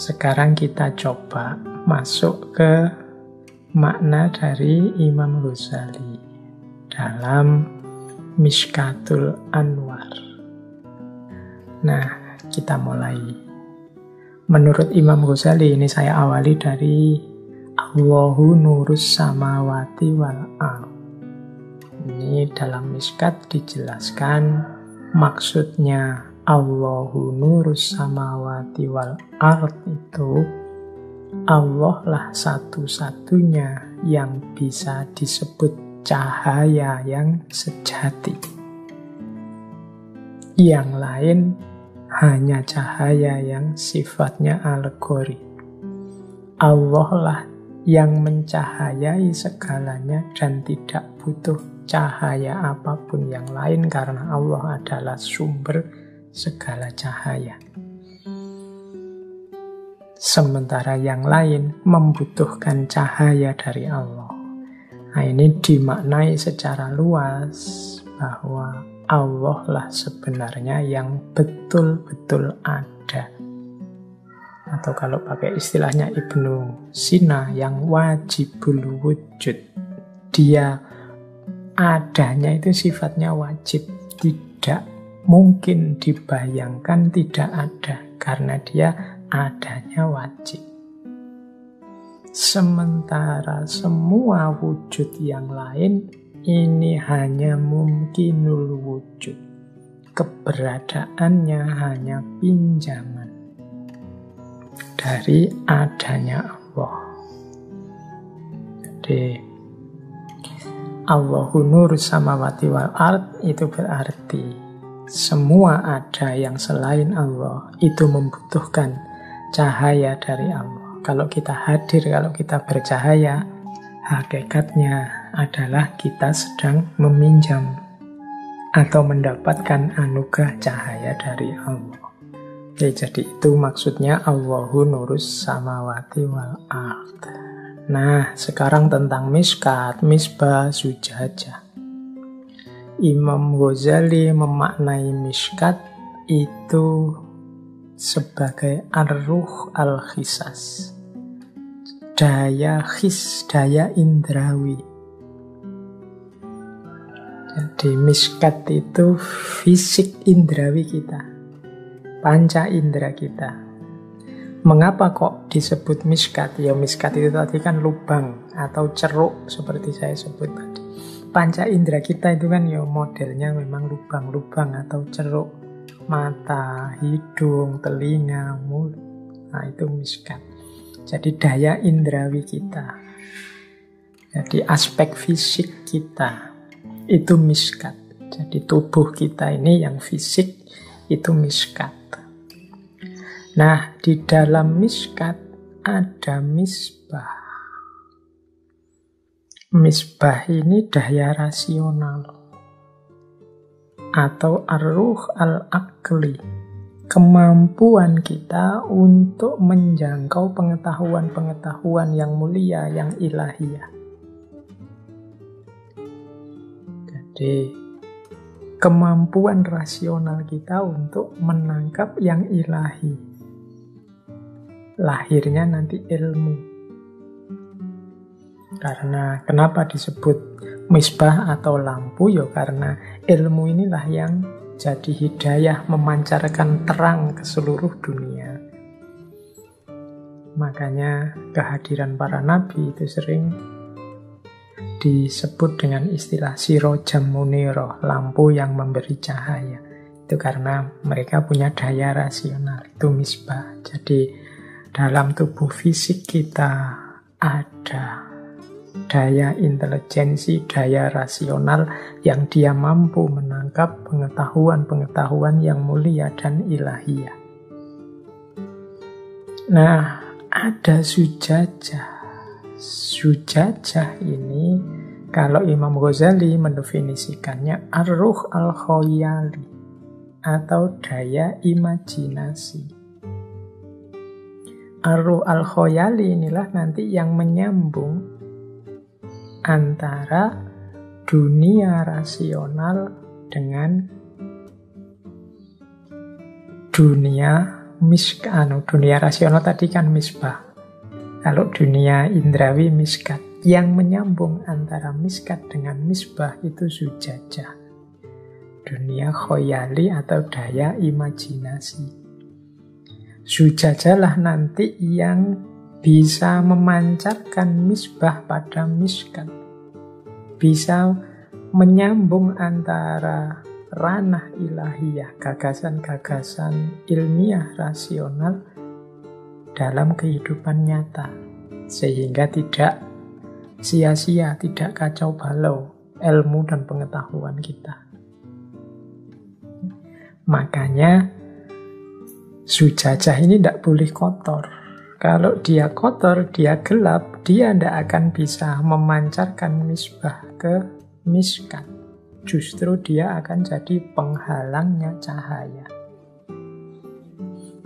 sekarang kita coba masuk ke makna dari Imam Ghazali dalam Mishkatul Anwar. Nah, kita mulai. Menurut Imam Ghazali, ini saya awali dari Allahu nurus samawati wal al. Ini dalam miskat dijelaskan maksudnya Allahu nurus samawati wal ard itu Allah lah satu-satunya yang bisa disebut cahaya yang sejati. Yang lain hanya cahaya yang sifatnya alegori. Allah lah yang mencahayai segalanya dan tidak butuh cahaya apa pun yang lain karena Allah adalah sumber segala cahaya. Sementara yang lain membutuhkan cahaya dari Allah. Nah, ini dimaknai secara luas bahwa Allah lah sebenarnya yang betul-betul ada atau kalau pakai istilahnya Ibnu Sina yang wajibul wujud. Dia adanya itu sifatnya wajib, tidak mungkin dibayangkan tidak ada karena dia adanya wajib. Sementara semua wujud yang lain ini hanya mungkinul wujud. Keberadaannya hanya pinjaman dari adanya Allah. Jadi Allahu nur samawati wal ard itu berarti semua ada yang selain Allah itu membutuhkan cahaya dari Allah. Kalau kita hadir, kalau kita bercahaya, hakikatnya adalah kita sedang meminjam atau mendapatkan anugerah cahaya dari Allah. Oke, jadi itu maksudnya Allahu nurus samawati wal ard. Nah, sekarang tentang miskat, misbah, sujajah. Imam Ghazali memaknai miskat itu sebagai arruh al-khisas. Daya khis, daya indrawi. Jadi miskat itu fisik indrawi kita panca indera kita. Mengapa kok disebut miskat? Ya miskat itu tadi kan lubang atau ceruk seperti saya sebut tadi. Panca indera kita itu kan ya modelnya memang lubang-lubang atau ceruk mata, hidung, telinga, mulut. Nah itu miskat. Jadi daya indrawi kita. Jadi aspek fisik kita itu miskat. Jadi tubuh kita ini yang fisik itu miskat. Nah, di dalam miskat ada misbah. Misbah ini daya rasional atau arruh al-akli. Kemampuan kita untuk menjangkau pengetahuan-pengetahuan yang mulia, yang ilahiyah. Jadi, kemampuan rasional kita untuk menangkap yang ilahi lahirnya nanti ilmu. Karena kenapa disebut misbah atau lampu? Ya karena ilmu inilah yang jadi hidayah memancarkan terang ke seluruh dunia. Makanya kehadiran para nabi itu sering disebut dengan istilah sirojam muniro, lampu yang memberi cahaya. Itu karena mereka punya daya rasional, itu misbah. Jadi dalam tubuh fisik kita ada daya intelijensi, daya rasional yang dia mampu menangkap pengetahuan-pengetahuan yang mulia dan ilahiyah. Nah, ada sujajah. Sujajah ini kalau Imam Ghazali mendefinisikannya arruh al-khoyali atau daya imajinasi. Aru al-khoyali inilah nanti yang menyambung antara dunia rasional dengan dunia miskat, anu, dunia rasional tadi kan misbah. Kalau dunia indrawi miskat. Yang menyambung antara miskat dengan misbah itu sujajah. Dunia khoyali atau daya imajinasi. Sujajalah nanti yang bisa memancarkan misbah pada miskat. Bisa menyambung antara ranah ilahiyah, gagasan-gagasan ilmiah rasional dalam kehidupan nyata. Sehingga tidak sia-sia, tidak kacau balau ilmu dan pengetahuan kita. Makanya sujajah ini tidak boleh kotor. Kalau dia kotor, dia gelap, dia tidak akan bisa memancarkan misbah ke miskat. Justru dia akan jadi penghalangnya cahaya.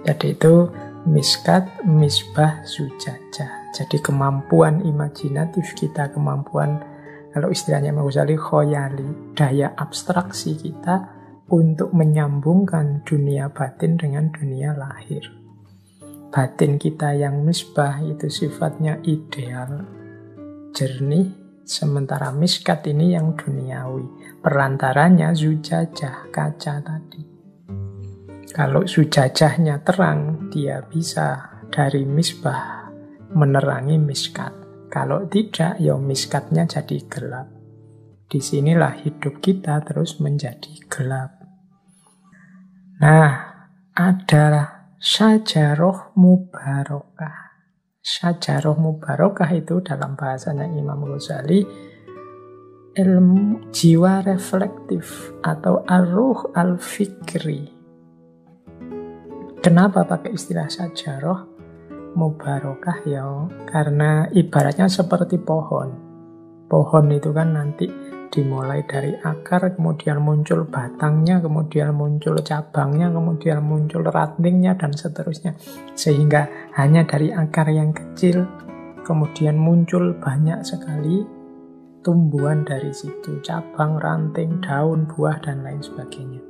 Jadi itu miskat, misbah, sujajah. Jadi kemampuan imajinatif kita, kemampuan kalau istilahnya Ghazali khoyali, daya abstraksi kita untuk menyambungkan dunia batin dengan dunia lahir. Batin kita yang misbah itu sifatnya ideal, jernih, sementara miskat ini yang duniawi. Perantaranya zujajah, kaca tadi. Kalau sujajahnya terang, dia bisa dari misbah menerangi miskat. Kalau tidak, ya miskatnya jadi gelap. Di sinilah hidup kita terus menjadi gelap. Nah, ada sajaroh mubarokah. Sajaroh mubarokah itu dalam bahasanya Imam Ghazali ilmu jiwa reflektif atau aruh al-fikri. Kenapa pakai istilah sajaroh? mubarokah ya karena ibaratnya seperti pohon. Pohon itu kan nanti dimulai dari akar, kemudian muncul batangnya, kemudian muncul cabangnya, kemudian muncul rantingnya, dan seterusnya. Sehingga hanya dari akar yang kecil, kemudian muncul banyak sekali tumbuhan dari situ, cabang, ranting, daun, buah, dan lain sebagainya.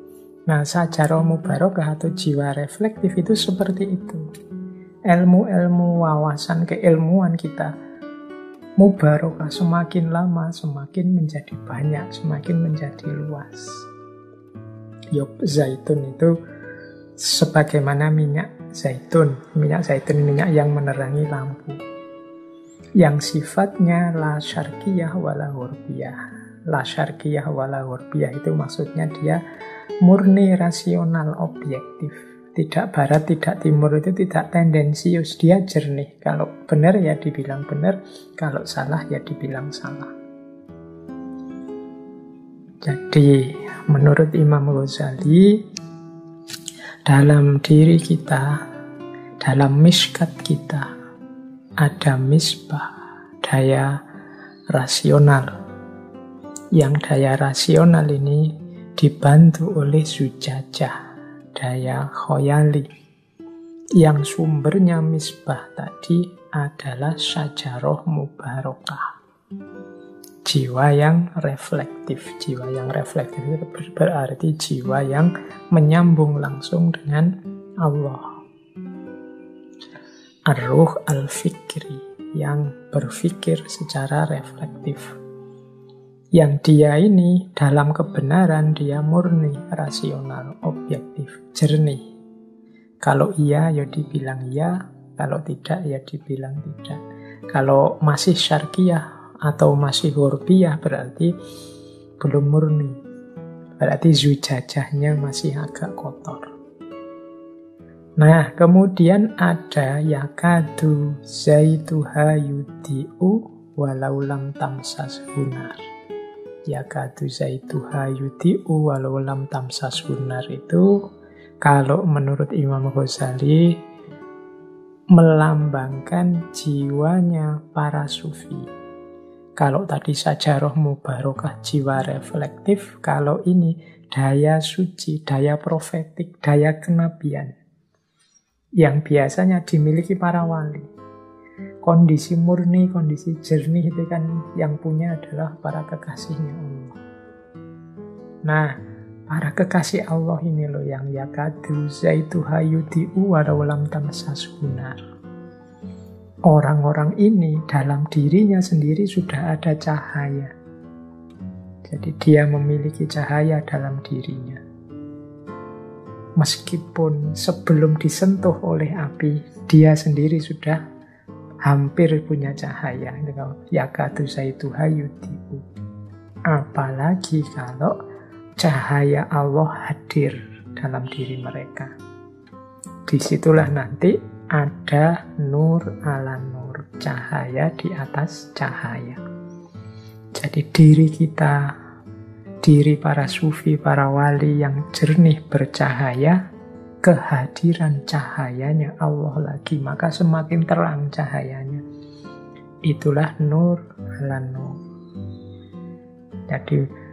Nah, sajarah mubarokah atau jiwa reflektif itu seperti itu ilmu-ilmu wawasan keilmuan kita mubarokah semakin lama semakin menjadi banyak, semakin menjadi luas. Yop zaitun itu sebagaimana minyak zaitun. Minyak zaitun minyak yang menerangi lampu. Yang sifatnya la syarkiyah wala hurbiyah. La syarkiyah wala hurbiyah itu maksudnya dia murni rasional objektif tidak barat, tidak timur itu tidak tendensius, dia jernih. Kalau benar ya dibilang benar, kalau salah ya dibilang salah. Jadi menurut Imam Ghazali dalam diri kita, dalam miskat kita ada misbah, daya rasional. Yang daya rasional ini dibantu oleh sujajah daya khoyali yang sumbernya misbah tadi adalah sajaroh mubarokah. Jiwa yang reflektif. Jiwa yang reflektif itu berarti jiwa yang menyambung langsung dengan Allah. Ar-ruh al-fikri yang berpikir secara reflektif yang dia ini dalam kebenaran dia murni, rasional, objektif, jernih. Kalau iya ya dibilang iya, kalau tidak ya dibilang tidak. Kalau masih syarkiyah atau masih hurbiah berarti belum murni. Berarti zujajahnya masih agak kotor. Nah, kemudian ada yakadu zaituha yudi'u walau lam tamsas hunar yakadu zaituha yuti'u walau lam tamsas hunar itu kalau menurut Imam Ghazali melambangkan jiwanya para sufi. Kalau tadi saja roh mubarokah jiwa reflektif, kalau ini daya suci, daya profetik, daya kenabian yang biasanya dimiliki para wali kondisi murni, kondisi jernih itu kan yang punya adalah para kekasihnya Allah. Nah, Para kekasih Allah ini loh yang yakadu zaitu hayudi'u warawlam tamsas hunar. Orang-orang ini dalam dirinya sendiri sudah ada cahaya. Jadi dia memiliki cahaya dalam dirinya. Meskipun sebelum disentuh oleh api, dia sendiri sudah hampir punya cahaya. Yakadu zaitu hayudi'u. Apalagi kalau cahaya Allah hadir dalam diri mereka. Di situlah nanti ada nur ala nur, cahaya di atas cahaya. Jadi diri kita, diri para sufi, para wali yang jernih bercahaya, kehadiran cahayanya Allah lagi, maka semakin terang cahayanya. Itulah nur ala nur. Jadi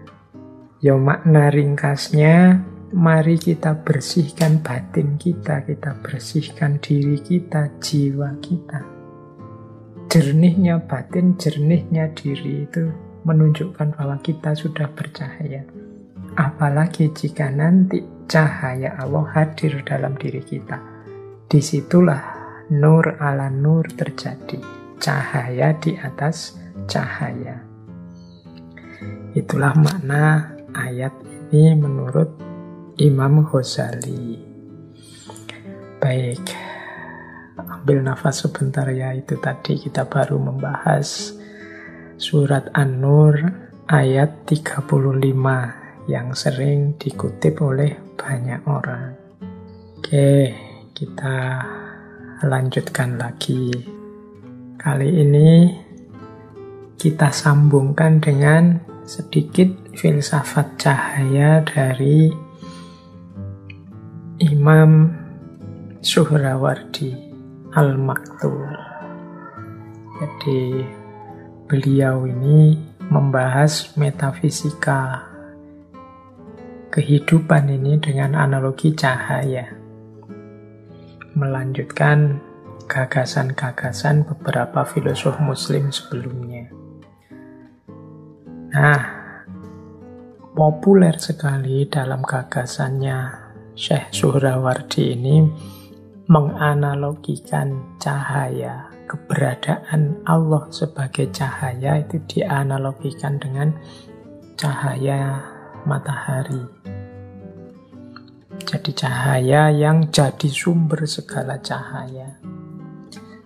Ya makna ringkasnya, mari kita bersihkan batin kita, kita bersihkan diri kita, jiwa kita. Jernihnya batin, jernihnya diri itu menunjukkan bahwa kita sudah bercahaya. Apalagi jika nanti cahaya Allah hadir dalam diri kita. Di situlah nur ala nur terjadi. Cahaya di atas cahaya. Itulah makna ayat ini menurut Imam Ghazali. Baik, ambil nafas sebentar ya. Itu tadi kita baru membahas surat An-Nur ayat 35 yang sering dikutip oleh banyak orang. Oke, kita lanjutkan lagi. Kali ini kita sambungkan dengan sedikit filsafat cahaya dari Imam Suhrawardi Al-Maktur. Jadi beliau ini membahas metafisika kehidupan ini dengan analogi cahaya. Melanjutkan gagasan-gagasan beberapa filosof muslim sebelumnya. Nah, populer sekali dalam gagasannya Syekh Suhrawardi ini menganalogikan cahaya keberadaan Allah sebagai cahaya itu dianalogikan dengan cahaya matahari. Jadi cahaya yang jadi sumber segala cahaya.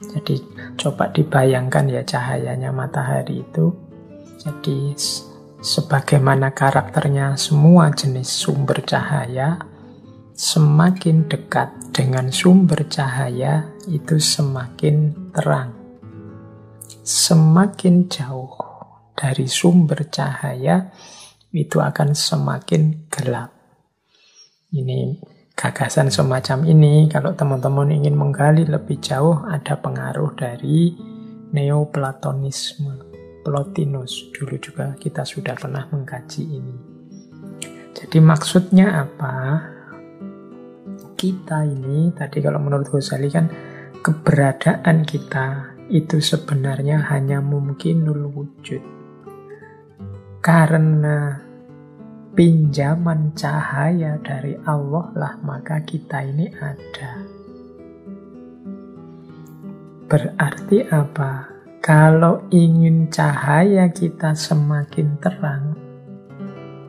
Jadi coba dibayangkan ya cahayanya matahari itu jadi sebagaimana karakternya semua jenis sumber cahaya, semakin dekat dengan sumber cahaya itu semakin terang. Semakin jauh dari sumber cahaya itu akan semakin gelap. Ini gagasan semacam ini kalau teman-teman ingin menggali lebih jauh ada pengaruh dari Neoplatonisme. Plotinus. Dulu juga kita sudah pernah mengkaji ini. Jadi maksudnya apa? Kita ini, tadi kalau menurut Ghazali kan, keberadaan kita itu sebenarnya hanya mungkin nul wujud. Karena pinjaman cahaya dari Allah lah maka kita ini ada. Berarti apa? Kalau ingin cahaya kita semakin terang,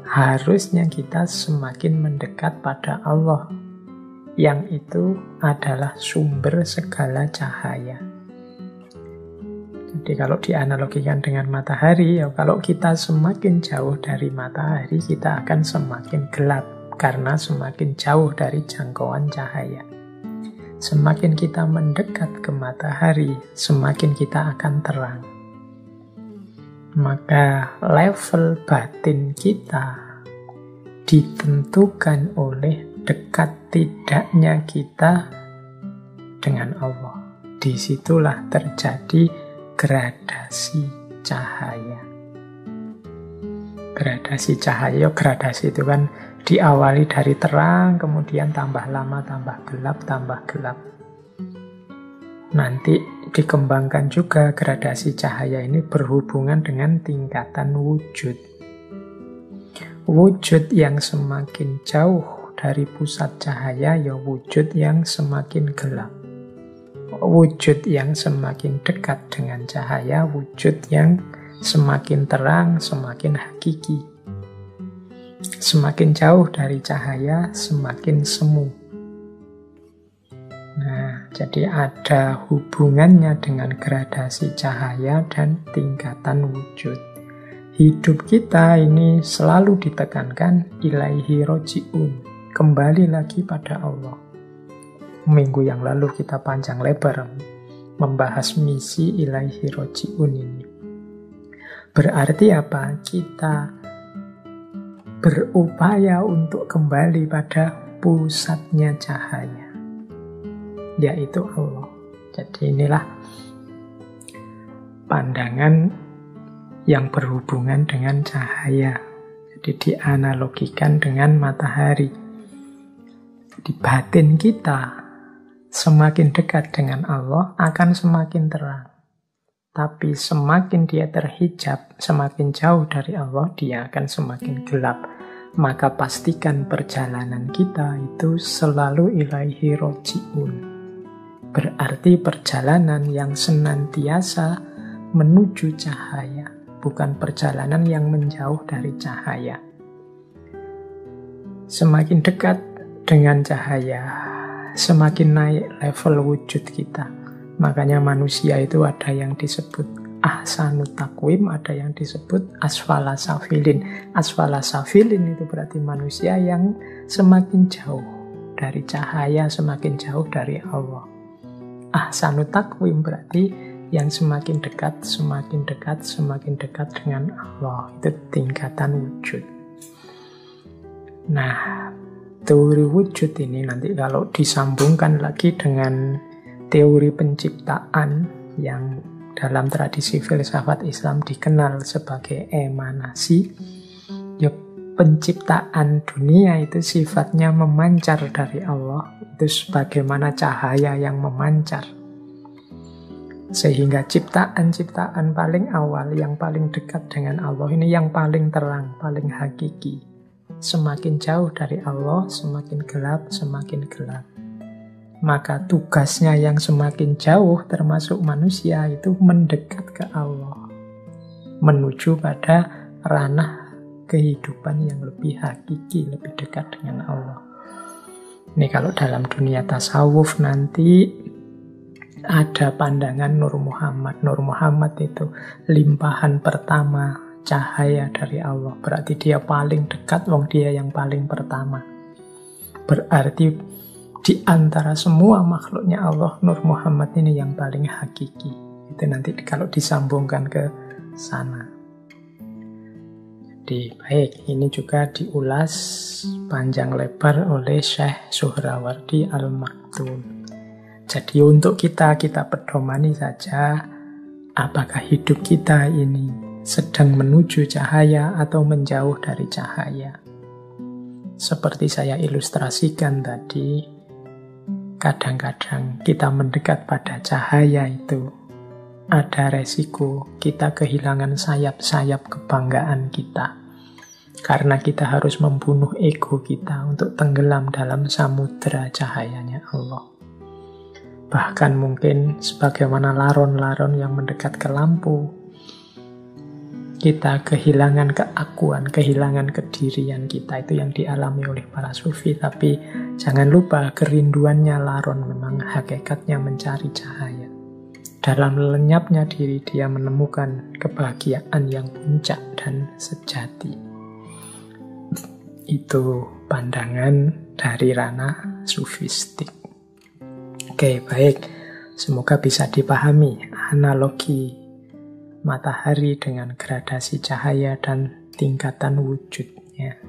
harusnya kita semakin mendekat pada Allah, yang itu adalah sumber segala cahaya. Jadi kalau dianalogikan dengan matahari, ya kalau kita semakin jauh dari matahari, kita akan semakin gelap karena semakin jauh dari jangkauan cahaya. Semakin kita mendekat ke matahari, semakin kita akan terang. Maka level batin kita ditentukan oleh dekat tidaknya kita dengan Allah. Di situlah terjadi gradasi cahaya. Gradasi cahaya, gradasi itu kan diawali dari terang, kemudian tambah lama, tambah gelap, tambah gelap. Nanti dikembangkan juga gradasi cahaya ini berhubungan dengan tingkatan wujud. wujud yang semakin jauh dari pusat cahaya ya wujud yang semakin gelap. Wujud yang semakin dekat dengan cahaya, wujud yang semakin terang, semakin hakiki. Semakin jauh dari cahaya, semakin semu. Nah, jadi ada hubungannya dengan gradasi cahaya dan tingkatan wujud hidup kita ini selalu ditekankan ilaihi roji'un. Kembali lagi pada Allah. Minggu yang lalu kita panjang lebar membahas misi ilaihi roji'un ini. Berarti apa? Kita berupaya untuk kembali pada pusatnya cahaya. Yaitu Allah. Jadi inilah pandangan yang berhubungan dengan cahaya. Jadi dianalogikan dengan matahari. Di batin kita semakin dekat dengan Allah akan semakin terang. Tapi semakin dia terhijab, semakin jauh dari Allah, dia akan semakin gelap. Maka pastikan perjalanan kita itu selalu ilaihi roji'un. Berarti perjalanan yang senantiasa menuju cahaya bukan perjalanan yang menjauh dari cahaya. Semakin dekat dengan cahaya, semakin naik level wujud kita. Makanya manusia itu ada yang disebut ahsanut takwim, ada yang disebut asfala safilin. Asfala safilin itu berarti manusia yang semakin jauh dari cahaya, semakin jauh dari Allah. Ahsanut takwim berarti yang semakin dekat, semakin dekat, semakin dekat dengan Allah. Itu tingkatan wujud. Nah, teori wujud ini nanti kalau disambungkan lagi dengan teori penciptaan yang dalam tradisi filsafat Islam dikenal sebagai emanasi, ya penciptaan dunia itu sifatnya memancar dari Allah. Itu sebagaimana cahaya yang memancar. Sehingga ciptaan-ciptaan paling awal yang paling dekat dengan Allah ini yang paling terang, paling hakiki. Semakin jauh dari Allah, semakin gelap, semakin gelap. Maka tugasnya yang semakin jauh termasuk manusia itu mendekat ke Allah. Menuju pada ranah kehidupan yang lebih hakiki, lebih dekat dengan Allah. Ini kalau dalam dunia tasawuf nanti ada pandangan Nur Muhammad. Nur Muhammad itu limpahan pertama cahaya dari Allah. Berarti dia paling dekat, wong dia yang paling pertama. Berarti di antara semua makhluknya Allah, Nur Muhammad ini yang paling hakiki. Itu nanti kalau disambungkan ke sana. Jadi baik, ini juga diulas panjang lebar oleh Syekh Suhrawardi Al-Maktum. Jadi untuk kita, kita pedomani saja apakah hidup kita ini sedang menuju cahaya atau menjauh dari cahaya. Seperti saya ilustrasikan tadi, kadang-kadang kita mendekat pada cahaya itu ada resiko kita kehilangan sayap-sayap kebanggaan kita. Karena kita harus membunuh ego kita untuk tenggelam dalam samudera cahayanya Allah. Bahkan mungkin sebagaimana laron-laron yang mendekat ke lampu, kita kehilangan keakuan, kehilangan kedirian kita. Itu yang dialami oleh para sufi. Tapi jangan lupa kerinduannya laron memang hakikatnya mencari cahaya. Dalam lenyapnya diri dia menemukan kebahagiaan yang puncak dan sejati. Itu pandangan dari ranah sufistik. Oke, baik. Semoga bisa dipahami analogi matahari dengan gradasi cahaya dan tingkatan wujudnya.